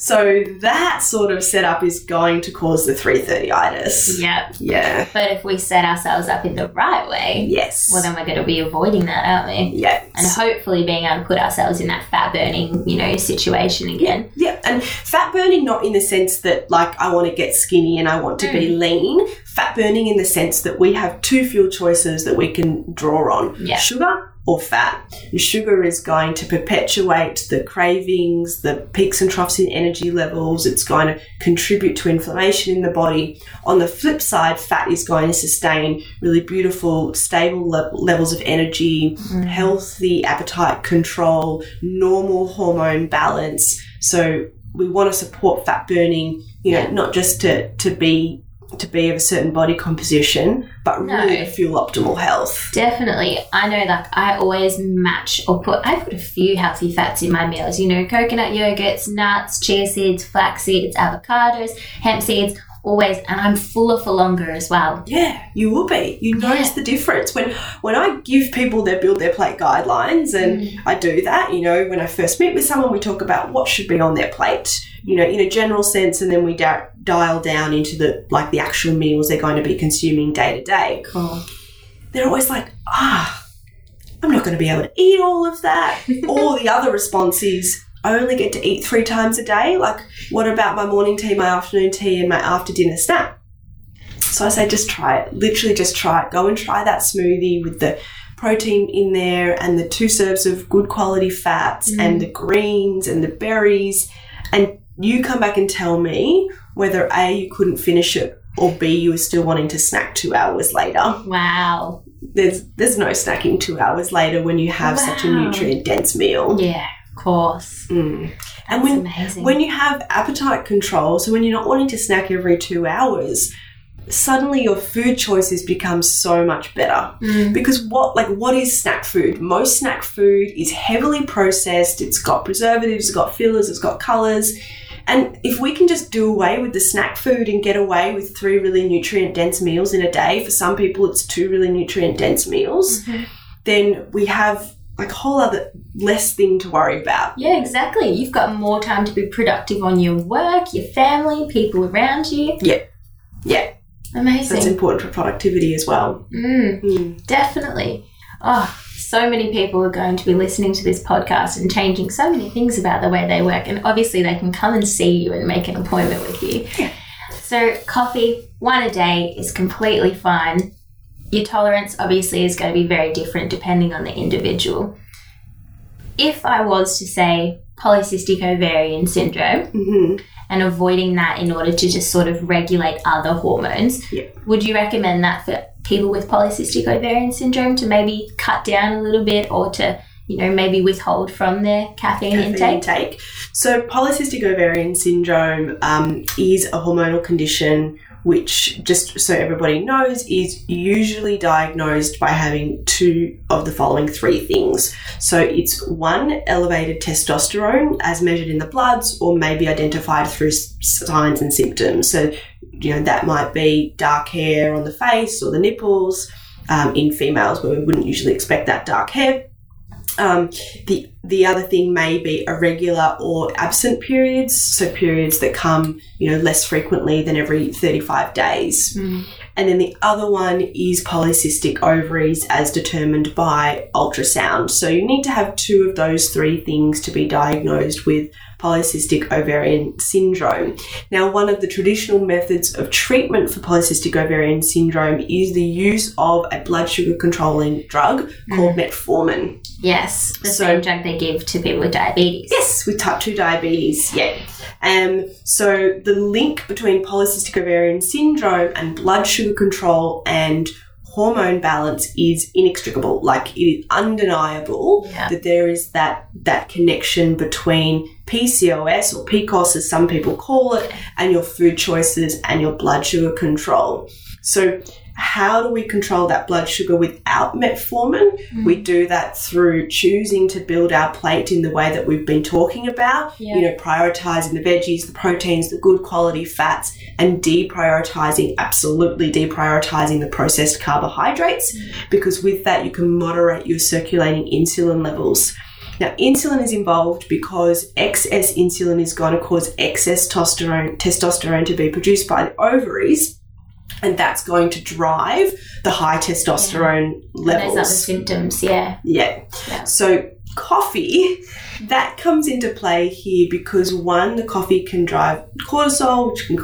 so that sort of setup is going to cause the 330itis. Yep. Yeah. But if we set ourselves up in the right way, Yes. well, then we're going to be avoiding that, aren't we? yeah. And hopefully being able to put ourselves in that fat burning, you know, situation again. Yeah, and fat burning not in the sense that like I want to get skinny and I want to be mm. lean. Fat burning in the sense that we have two fuel choices that we can draw on: Yeah. sugar or fat. And sugar is going to perpetuate the cravings, the peaks and troughs in energy levels. It's going to contribute to inflammation in the body. On the flip side, fat is going to sustain really beautiful, stable le- levels of energy, mm-hmm. healthy appetite control, normal hormone balance. So we want to support fat burning, you know, not just to, to be to be of a certain body composition, but really No. to fuel optimal health. Definitely. I know like I always match or put I put a few healthy fats in my meals, you know, coconut yogurts, nuts, chia seeds, flax seeds, avocados, hemp seeds, always and I'm fuller for longer as well. Yeah, you will be. You notice the difference when when I give people their build their plate guidelines, and I do that. You know, when I first meet with someone, we talk about what should be on their plate. You know, in a general sense, and then we da- dial down into the like the actual meals they're going to be consuming day to day. Cool. They're always like, ah, I'm not going to be able to eat all of that. or the other response is, I only get to eat three times a day. Like, what about my morning tea, my afternoon tea, and my after dinner snack? So I say, just try it. Literally, just try it. Go and try that smoothie with the protein in there and the two serves of good quality fats mm. and the greens and the berries. And you come back and tell me whether A, you couldn't finish it, or B, you were still wanting to snack two hours later Wow. there's there's no snacking two hours later when you have such a nutrient dense meal. Yeah, course. Mm. And when amazing. when you have appetite control, so when you're not wanting to snack every two hours, suddenly your food choices become so much better. Mm. Because what like what is snack food? Most snack food is heavily processed. It's got preservatives, it's got fillers, it's got colors. And if we can just do away with the snack food and get away with three really nutrient dense meals in a day, for some people it's two really nutrient dense meals, then we have like a whole other less thing to worry about. Yeah, exactly. You've got more time to be productive on your work, your family, people around you. Yeah. Yeah. Amazing. That's important for productivity as well. Mm. Mm. Definitely. Oh, so many people are going to be listening to this podcast and changing so many things about the way they work. And obviously, they can come and see you and make an appointment with you. So, coffee, one a day, is completely fine. Your tolerance, obviously, is going to be very different depending on the individual. If I was to say polycystic ovarian syndrome, hmm and avoiding that in order to just sort of regulate other hormones. Yeah. Would you recommend that for people with polycystic ovarian syndrome to maybe cut down a little bit or to, you know, maybe withhold from their caffeine, caffeine intake? intake. So, polycystic ovarian syndrome um, is a hormonal condition which, just so everybody knows, is usually diagnosed by having two of the following three things. So, it's one, elevated testosterone as measured in the bloods, or maybe identified through signs and symptoms. So, you know, that might be dark hair on the face or the nipples. Um, in females, where we wouldn't usually expect that dark hair. Um, the the other thing may be irregular or absent periods, so periods that come, you know, less frequently than every 35 days. Mm. And then the other one is polycystic ovaries as determined by ultrasound. So you need to have two of those three things to be diagnosed with polycystic ovarian syndrome. Now, one of the traditional methods of treatment for polycystic ovarian syndrome is the use of a blood sugar controlling drug called metformin. Yes, the So- same drug they give to people with diabetes. Yes, with type 2 diabetes, yeah. Um, so the link between polycystic ovarian syndrome and blood sugar control and hormone balance is inextricable. Like it is undeniable Yeah. that there is that that connection between PCOS or PCOS as some people call it and your food choices and your blood sugar control. So how do we control that blood sugar without metformin? Mm. We do that through choosing to build our plate in the way that we've been talking about. Yeah. You know, prioritizing the veggies, the proteins, the good quality fats, and deprioritizing, absolutely deprioritizing the processed carbohydrates, mm. because with that you can moderate your circulating insulin levels. Now, insulin is involved because excess insulin is going to cause excess testosterone, testosterone to be produced by the ovaries, and that's going to drive the high testosterone levels. Those other symptoms, yeah. Yeah. Yeah. So coffee, that comes into play here because one, the coffee can drive cortisol, which can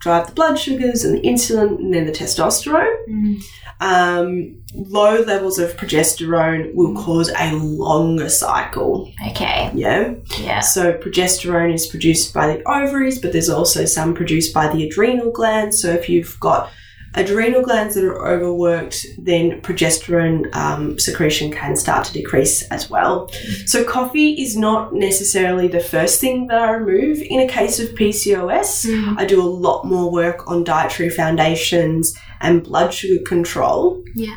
drive the blood sugars and the insulin and then the testosterone. Mm. Um, low levels of progesterone will cause a longer cycle. Okay, Yeah. yeah. So progesterone is produced by the ovaries, but there's also some produced by the adrenal glands. So if you've got adrenal glands that are overworked, then progesterone um, secretion can start to decrease as well. So coffee is not necessarily the first thing that I remove in a case of PCOS. I do a lot more work on dietary foundations and blood sugar control. Yeah.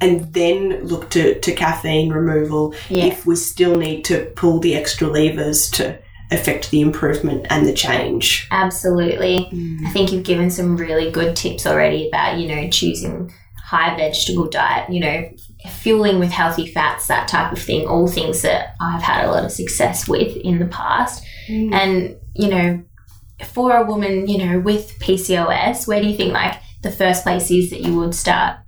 And then look to, to caffeine removal Yeah. if we still need to pull the extra levers to affect the improvement and the change. Absolutely. Mm. I think you've given some really good tips already about, you know, choosing high vegetable diet, you know, fueling with healthy fats, that type of thing, all things that I've had a lot of success with in the past. Mm. And, you know, for a woman, you know, with PCOS, where do you think like the first place is that you would start?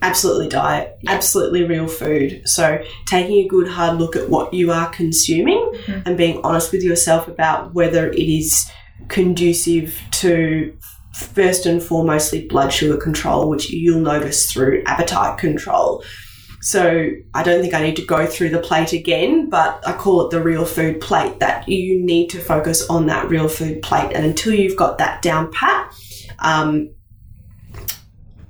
Absolutely diet, absolutely real food. So taking a good hard look at what you are consuming and being honest with yourself about whether it is conducive to first and foremostly blood sugar control, which you'll notice through appetite control. So I don't think I need to go through the plate again, but I call it the real food plate that you need to focus on that real food plate. And until you've got that down pat, um,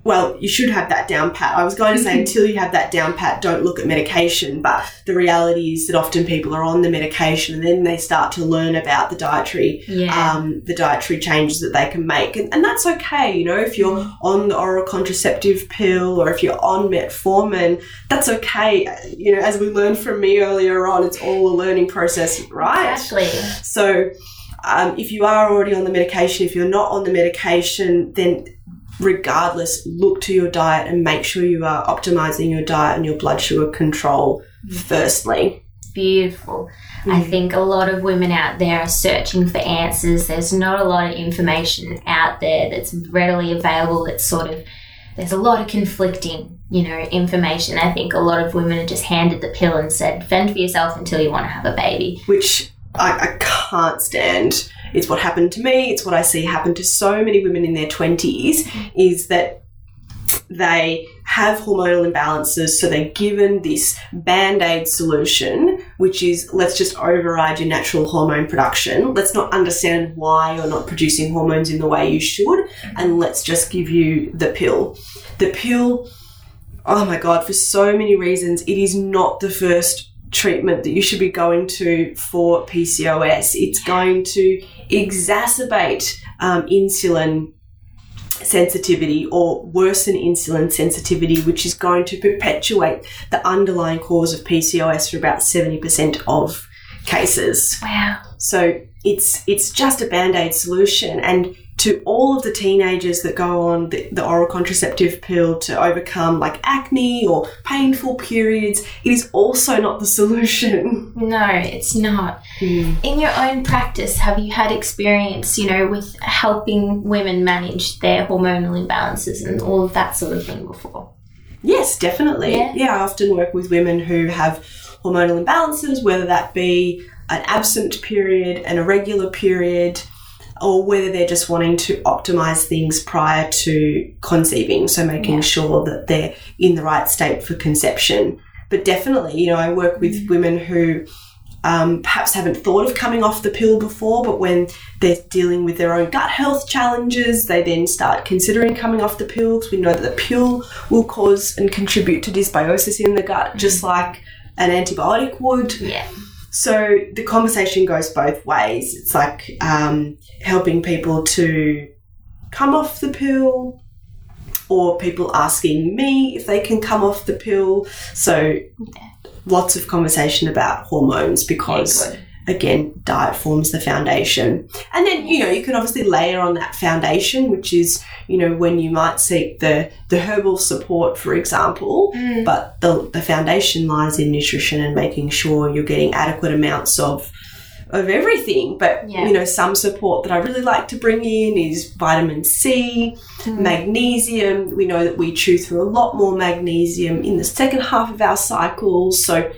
well, you should have that down pat. I was going to say until you have that down pat, don't look at medication. But the reality is that often people are on the medication and then they start to learn about the dietary Yeah. um, the dietary changes that they can make. And, and that's okay, you know, if you're on the oral contraceptive pill or if you're on metformin, that's okay. You know, as we learned from me earlier on, it's all a learning process, right? Exactly. So, um, if you are already on the medication, if you're not on the medication, then regardless, look to your diet and make sure you are optimizing your diet and your blood sugar control firstly. Beautiful. I mm. think a lot of women out there are searching for answers. There's not a lot of information out there that's readily available. That's sort of there's a lot of conflicting, you know, information. I think a lot of women are just handed the pill and said, "Fend for yourself until you want to have a baby." which I, I can't stand. It's what happened to me. It's what I see happen to so many women in their 20s is that they have hormonal imbalances, so they're given this band aid solution, which is let's just override your natural hormone production. Let's not understand why you're not producing hormones in the way you should, and let's just give you the pill. The pill oh my god, for so many reasons, it is not the first treatment that you should be going to for PCOS. It's going to exacerbate um, insulin sensitivity or worsen insulin sensitivity, which is going to perpetuate the underlying cause of PCOS for about 70% of cases. Wow. So it's it's just a band-aid solution and to all of the teenagers that go on the, the oral contraceptive pill to overcome like acne or painful periods, it is also not the solution. No, it's not. Hmm. In your own practice, have you had experience, you know, with helping women manage their hormonal imbalances and all of that sort of thing before? Yes, definitely. Yeah. Yeah. I often work with women who have hormonal imbalances, whether that be an absent period, an irregular period, or whether they're just wanting to optimize things prior to conceiving. So making Yeah. sure that they're in the right state for conception. But definitely, you know, I work with women who um, perhaps haven't thought of coming off the pill before, but when they're dealing with their own gut health challenges, they then start considering coming off the pill because we know that the pill will cause and contribute to dysbiosis in the gut, just like an antibiotic would. Yeah. So the conversation goes both ways. It's like um, helping people to come off the pill, or people asking me if they can come off the pill. So lots of conversation about hormones because. Yeah. Again, diet forms the foundation. And then, you know, you can obviously layer on that foundation, which is, you know, when you might seek the, the herbal support, for example, Mm. but the, the foundation lies in nutrition and making sure you're getting adequate amounts of of everything but Yeah. you know some support that i really like to bring in is vitamin c Mm. magnesium we know that we chew through a lot more magnesium in the second half of our cycles so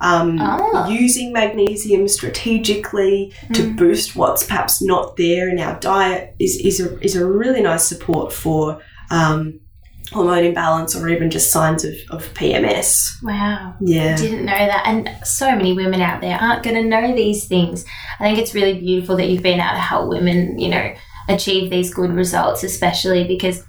um, Ah. using magnesium strategically to Mm. boost what's perhaps not there in our diet is, is, a, is a really nice support for um, hormone imbalance or even just signs of, of PMS. Wow. Yeah. Didn't know that. And so many women out there aren't going to know these things. I think it's really beautiful that you've been able to help women, you know, achieve these good results, especially because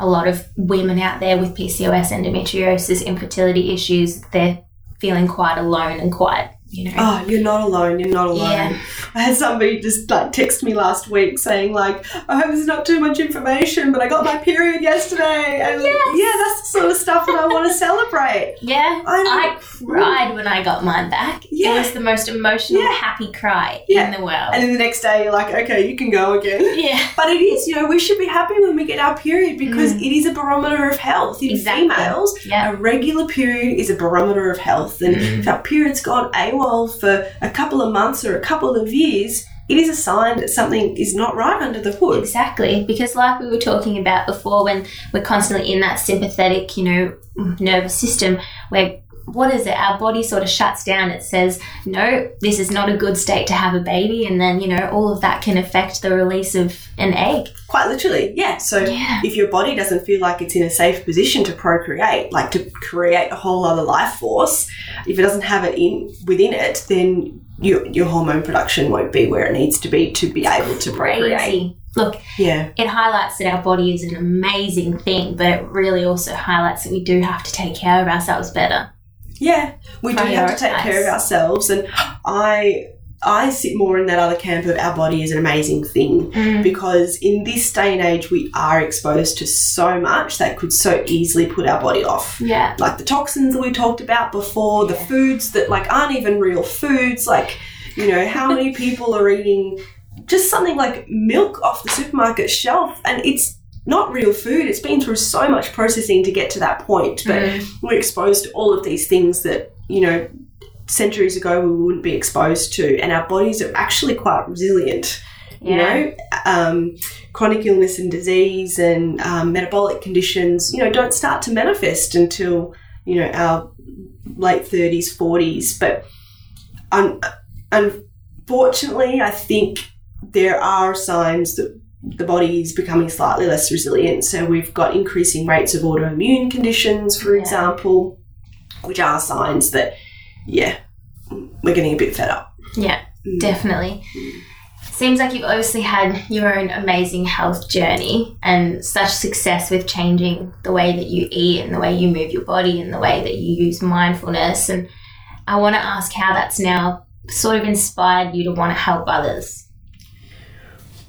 a lot of women out there with PCOS, endometriosis, infertility issues, they're feeling quite alone and quite, you know. Oh, you're not alone. You're not alone. Yeah. I had somebody just like text me last week saying like, "I hope there's not too much information, but I got my period yesterday." And Yes. yeah, that's the sort of stuff that I want to celebrate. Yeah, I know. I cried when I got mine back. Yeah. It was the most emotional, Yeah. happy cry Yeah. in the world. And then the next day, you're like, "Okay, you can go again." yeah. But it is, you know, we should be happy when we get our period because Mm. it is a barometer of health. In Exactly. females, Yeah. a regular period is a barometer of health. And Mm. if our period's gone AWOL for a couple of months or a couple of years, it is a sign that something is not right under the hood. Exactly, because like we were talking about before, when we're constantly in that sympathetic, you know, nervous system, where what is it? Our body sort of shuts down. It says, no, this is not a good state to have a baby, and then you know all of that can affect the release of an egg. Quite literally, yeah. So Yeah. if your body doesn't feel like it's in a safe position to procreate, like to create a whole other life force, if it doesn't have it in within it, then your your hormone production won't be where it needs to be to be able to procreate. Crazy. Look, Yeah. it highlights that our body is an amazing thing, but it really also highlights that we do have to take care of ourselves better. Yeah, we do have to take care of ourselves, and I I sit more in that other camp of our body is an amazing thing mm. because in this day and age we are exposed to so much that could so easily put our body off. Yeah. Like the toxins that we talked about before, the foods that like aren't even real foods, like you know how many people are eating just something like milk off the supermarket shelf, and it's not real food. It's been through so much processing to get to that point, but Mm. we're exposed to all of these things that you know centuries ago we wouldn't be exposed to and our bodies are actually quite resilient you know um, chronic illness and disease and um, metabolic conditions you know don't start to manifest until you know our late 30s 40s but un- unfortunately i think there are signs that the body is becoming slightly less resilient. So we've got increasing rates of autoimmune conditions, for Yeah. example, which are signs that, yeah, we're getting a bit fed up. Yeah, Mm. definitely. Seems like you've obviously had your own amazing health journey and such success with changing the way that you eat and the way you move your body and the way that you use mindfulness. And I want to ask how that's now sort of inspired you to want to help others.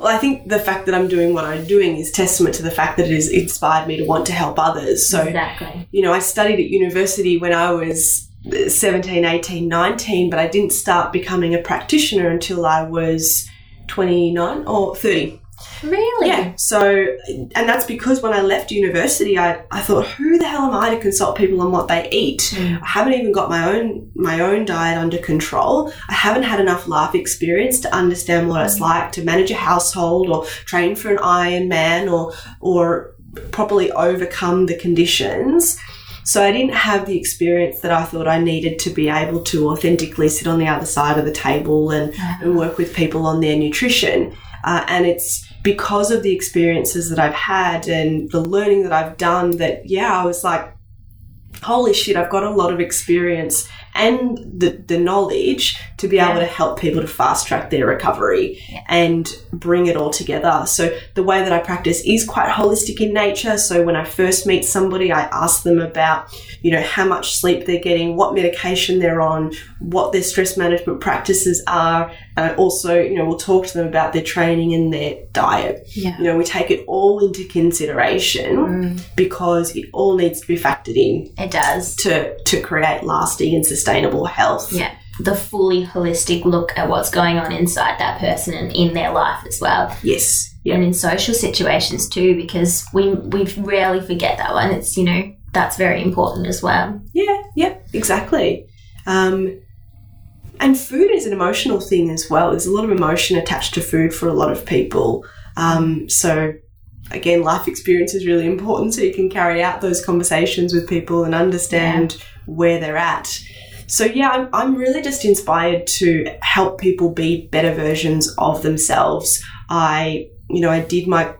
Well, I think the fact that I'm doing what I'm doing is testament to the fact that it has inspired me to want to help others. So, exactly. you know, I studied at university when I was 17, 18, 19, but I didn't start becoming a practitioner until I was 29 or 30. Really? Yeah. So, and that's because when I left university, I, I thought, who the hell am I to consult people on what they eat? Mm. I haven't even got my own my own diet under control. I haven't had enough life experience to understand what it's like to manage a household or train for an Ironman or or properly overcome the conditions. So I didn't have the experience that I thought I needed to be able to authentically sit on the other side of the table and, and work with people on their nutrition. Uh, and it's because of the experiences that I've had and the learning that I've done that, yeah, I was like, holy shit, I've got a lot of experience and the, the knowledge to be able to help people to fast track their recovery and bring it all together. So the way that I practice is quite holistic in nature. So when I first meet somebody, I ask them about, you know, how much sleep they're getting, what medication they're on, what their stress management practices are. And I also, you know, we'll talk to them about their training and their diet. Yeah. You know, we take it all into consideration Mm, because it all needs to be factored in it does. to, to create lasting and sustainable health. Yeah. The fully holistic look at what's going on inside that person and in their life as well. Yes. Yeah. And in social situations too, because we we rarely forget that one. It's, you know, that's very important as well. Yeah, yeah, exactly. Um, and food is an emotional thing as well. There's a lot of emotion attached to food for a lot of people. Um, so, again, life experience is really important so you can carry out those conversations with people and understand where they're at. So, yeah, I'm, I'm really just inspired to help people be better versions of themselves. I, you know, I did my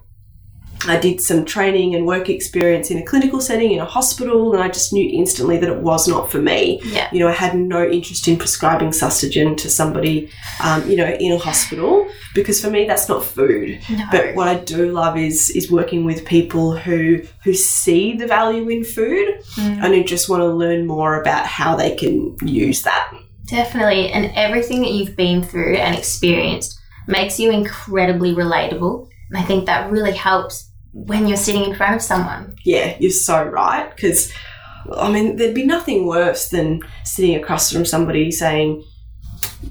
I did some training and work experience in a clinical setting in a hospital, and I just knew instantly that it was not for me. Yeah. You know, I had no interest in prescribing sustagen to somebody, um, you know, in a hospital because for me that's not food. No. But what I do love is is working with people who who see the value in food Mm. and who just want to learn more about how they can use that. Definitely. And everything that you've been through and experienced makes you incredibly relatable. And I think that really helps when you're sitting in front of someone. Yeah, you're so right. Because, I mean, there'd be nothing worse than sitting across from somebody saying,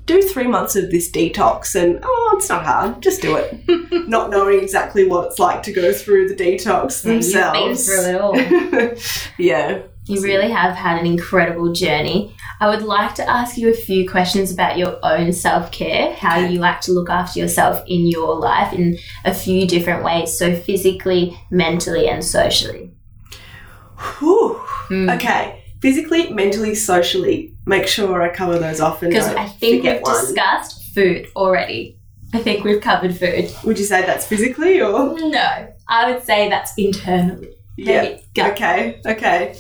do three months of this detox and, oh, it's not hard, just do it. not knowing exactly what it's like to go through the detox Yeah, you've been themselves. through it all. yeah. You really have had an incredible journey. I would like to ask you a few questions about your own self care, how you like to look after yourself in your life in a few different ways. So, physically, mentally, and socially. Whew. Mm. Okay. Physically, mentally, socially. Make sure I cover those off Because I think we've one. discussed food already. I think we've covered food. Would you say that's physically or? No, I would say that's internally. Yeah. Okay, okay.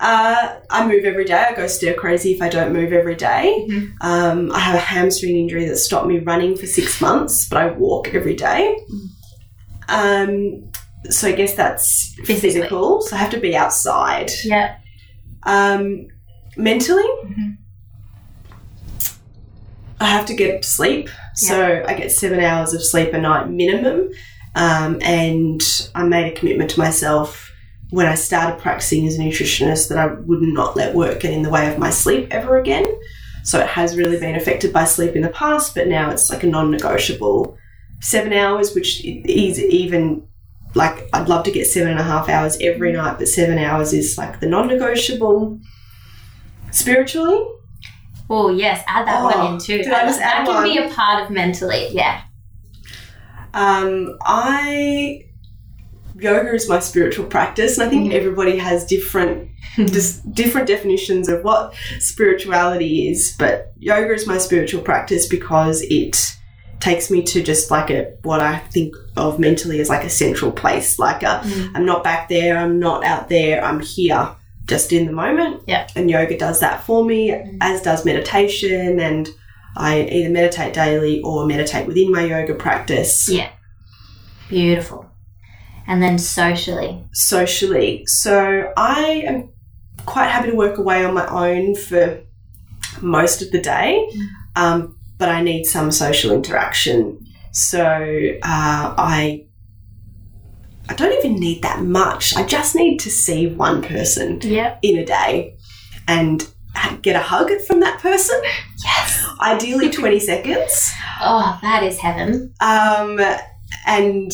Uh, I move every day. I go stir crazy if I don't move every day. Mhm. Um, I have a hamstring injury that stopped me running for six months, but I walk every day. Um, so I guess that's Physically. physical. So I have to be outside. Yeah. Um, mentally, Mhm. I have to get to sleep. So I get seven hours of sleep a night minimum. Um, and I made a commitment to myself when I started practicing as a nutritionist that I would not let work get in the way of my sleep ever again. So it has really been affected by sleep in the past, but now it's like a non negotiable seven hours, which is even like I'd love to get seven and a half hours every night, but seven hours is like the non negotiable. Spiritually, Oh yes, add that Oh, one in too. I just that add can be a part of mentally. Yeah. Um, I yoga is my spiritual practice, and I think Mhm. everybody has different just different definitions of what spirituality is. But yoga is my spiritual practice because it takes me to just like a what I think of mentally as like a central place. Like a, Mm. I'm not back there, I'm not out there, I'm here, just in the moment. Yeah. And yoga does that for me, as does meditation and. I either meditate daily or meditate within my yoga practice. Yeah. Beautiful. And then socially. socially. So I am quite happy to work away on my own for most of the day, um, but I need some social interaction. So uh, I I don't even need that much. I just need to see one person Yep. in a day and get a hug from that person. Yes. Ideally, twenty seconds. Oh, that is heaven. Um, and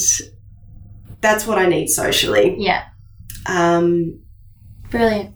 that's what I need socially. Yeah. Um, Brilliant.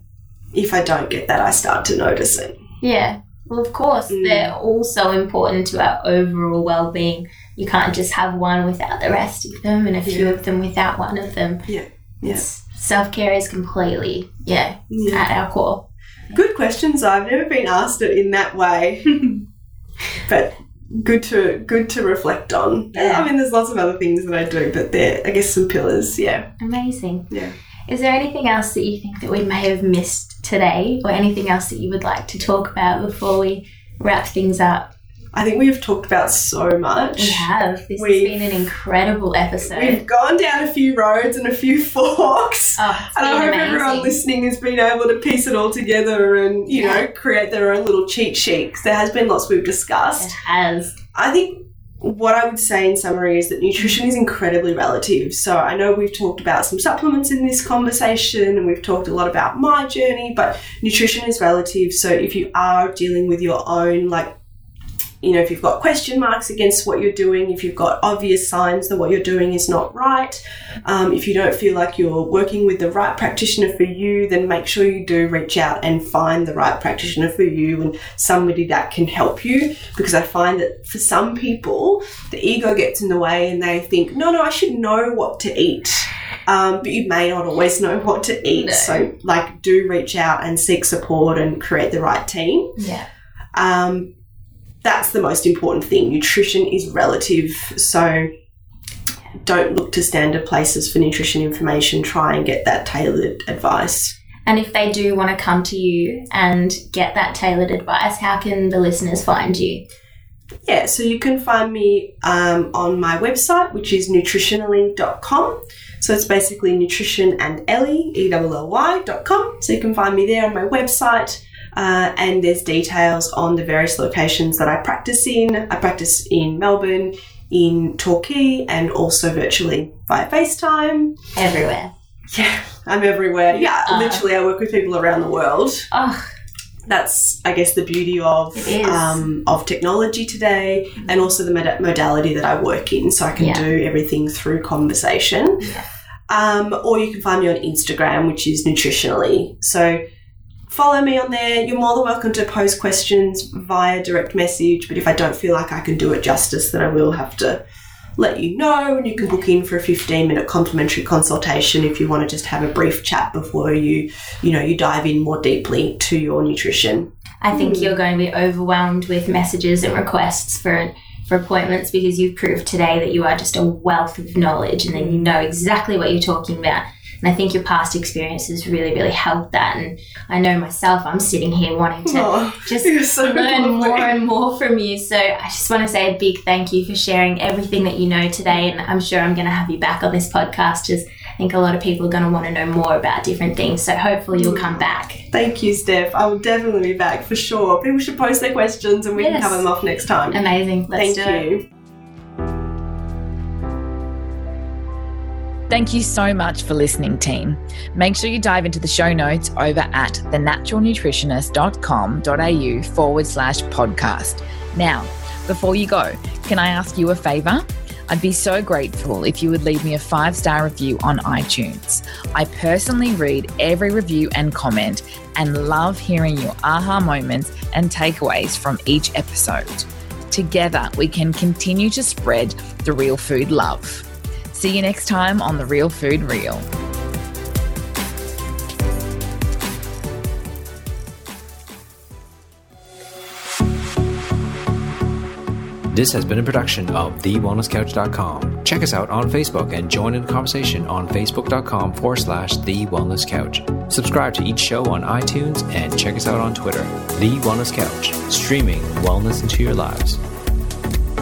if I don't get that, I start to notice it. Yeah. Well, of course, Mm. they're all so important to our overall well being. You can't just have one without the rest of them, and a few Yeah. of them without one of them. Yeah. Yes. Self care is completely, yeah, Yeah. at our core. Good questions. I've never been asked it in that way, but good to good to reflect on. Yeah. I mean, there's lots of other things that I do, but they're I guess some pillars. Yeah. Amazing. Yeah. Is there anything else that you think that we may have missed today, or anything else that you would like to talk about before we wrap things up? I think we've talked about so much. We have. This We've- has been an incredible episode. We've gone down a few roads and a few forks. oh, And I hope amazing. everyone listening has been able to piece it all together and, you know, create their own little cheat sheet. there has been lots we've discussed. It has. I think what I would say in summary is that nutrition is incredibly relative. So I know we've talked about some supplements in this conversation and we've talked a lot about my journey, but nutrition is relative. So if you are dealing with your own, like, you know, if you've got question marks against what you're doing, if you've got obvious signs that what you're doing is not right, um, if you don't feel like you're working with the right practitioner for you, then make sure you do reach out and find the right practitioner for you and somebody that can help you. Because I find that for some people, the ego gets in the way and they think, no, no, I should know what to eat. Um, but you may not always know what to eat. No. So, like, do reach out and seek support and create the right team. Yeah. Um, that's the most important thing. Nutrition is relative, so don't look to standard places for nutrition information. Try and get that tailored advice. And if they do want to come to you and get that tailored advice, how can the listeners find you? Yeah, so you can find me um, on my website, which is nutritionelly.com. So it's basically nutrition and Elly, E-L-L-Y dot com. So you can find me there on my website. Uh, and there's details on the various locations that I practice in. I practice in Melbourne, in Torquay, and also virtually via FaceTime. Everywhere. Yeah, I'm everywhere. Yeah, Uh. literally, I work with people around the world. Oh, That's, I guess, the beauty of um, of technology today, and also the mod- modality that I work in. So I can Yeah. do everything through conversation. Yeah. Um, or you can find me on Instagram, which is nutritionelly. So follow me on there. You're more than welcome to post questions via direct message. But if I don't feel like I can do it justice, then I will have to let you know. And you can book in for a 15 minute complimentary consultation if you want to just have a brief chat before you, you know, you dive in more deeply to your nutrition. I think Hmm. you're going to be overwhelmed with messages and requests for for appointments because you've proved today that you are just a wealth of knowledge and that you know exactly what you're talking about. And I think your past experiences really, really helped that. And I know myself, I'm sitting here wanting to Oh, just so learn lovely. more and more from you. So I just want to say a big thank you for sharing everything that you know today. And I'm sure I'm going to have you back on this podcast as I think a lot of people are going to want to know more about different things. So hopefully you'll come back. Thank you, Steph. I will definitely be back for sure. People should post their questions and we can Yes. cover them off next time. Amazing. Let's Thank do it. Thank you so much for listening, team. Make sure you dive into the show notes over at thenaturalnutritionist.com.au forward slash podcast. Now, before you go, can I ask you a favor? I'd be so grateful if you would leave me a five star review on iTunes. I personally read every review and comment and love hearing your aha moments and takeaways from each episode. Together, we can continue to spread the real food love. See you next time on The Real Food Reel. This has been a production of TheWellnessCouch.com. Check us out on Facebook and join in the conversation on Facebook.com forward slash The Wellness Couch. Subscribe to each show on iTunes and check us out on Twitter. The Wellness Couch, streaming wellness into your lives.